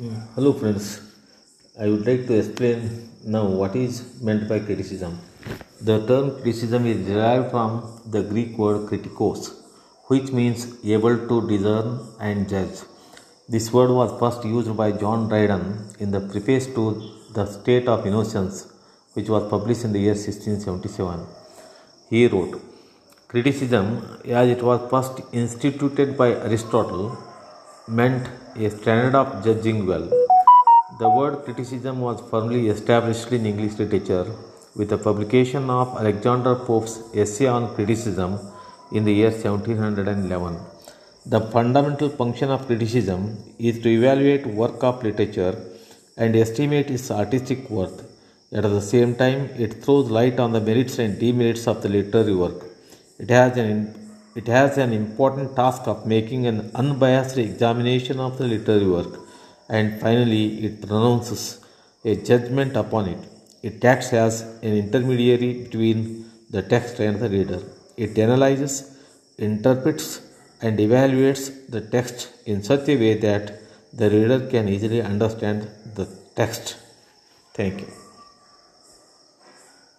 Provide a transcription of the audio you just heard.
Hello friends, I would like to explain now what is meant by criticism. The term criticism is derived from the Greek word kritikos, which means able to discern and judge. This word was first used by John Dryden in the preface to The State of Innocence, which was published in the year 1677. He wrote, Criticism, as it was first instituted by Aristotle, meant a standard of judging well. The word criticism was firmly established in English literature with the publication of Alexander Pope's essay on criticism in the year 1711. The fundamental function of criticism is to evaluate work of literature and estimate its artistic worth. At the same time, it throws light on the merits and demerits of the literary work. It has an it has an important task of making an unbiased examination of the literary work, and finally, it pronounces a judgment upon it. It acts as an intermediary between the text and the reader. It analyzes, interprets, and evaluates the text in such a way that the reader can easily understand the text. Thank you.